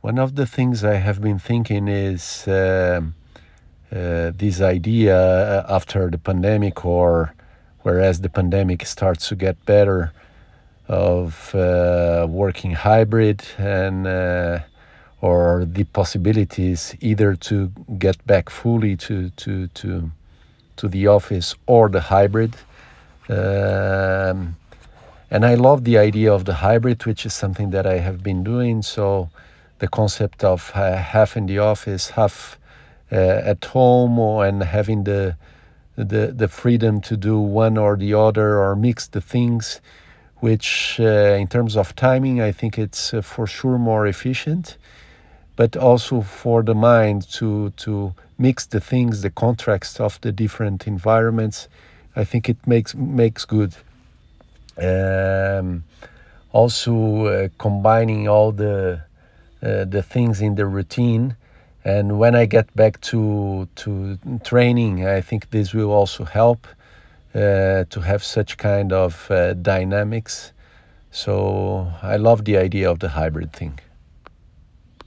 One of the things I have been thinking is uh, uh, this idea uh, after the pandemic, or whereas the pandemic starts to get better, of uh, working hybrid and uh, or the possibilities either to get back fully to to to to the office or the hybrid. Um, and I love the idea of the hybrid, which is something that I have been doing. So the concept of uh, half in the office, half uh, at home, or, and having the the the freedom to do one or the other or mix the things, which uh, in terms of timing, I think it's uh, for sure more efficient, but also for the mind to to mix the things, the contracts of the different environments. I think it makes makes good. Um, also uh, combining all the uh, the things in the routine and when I get back to to training, I think this will also help uh, to have such kind of uh, dynamics. So I love the idea of the hybrid thing.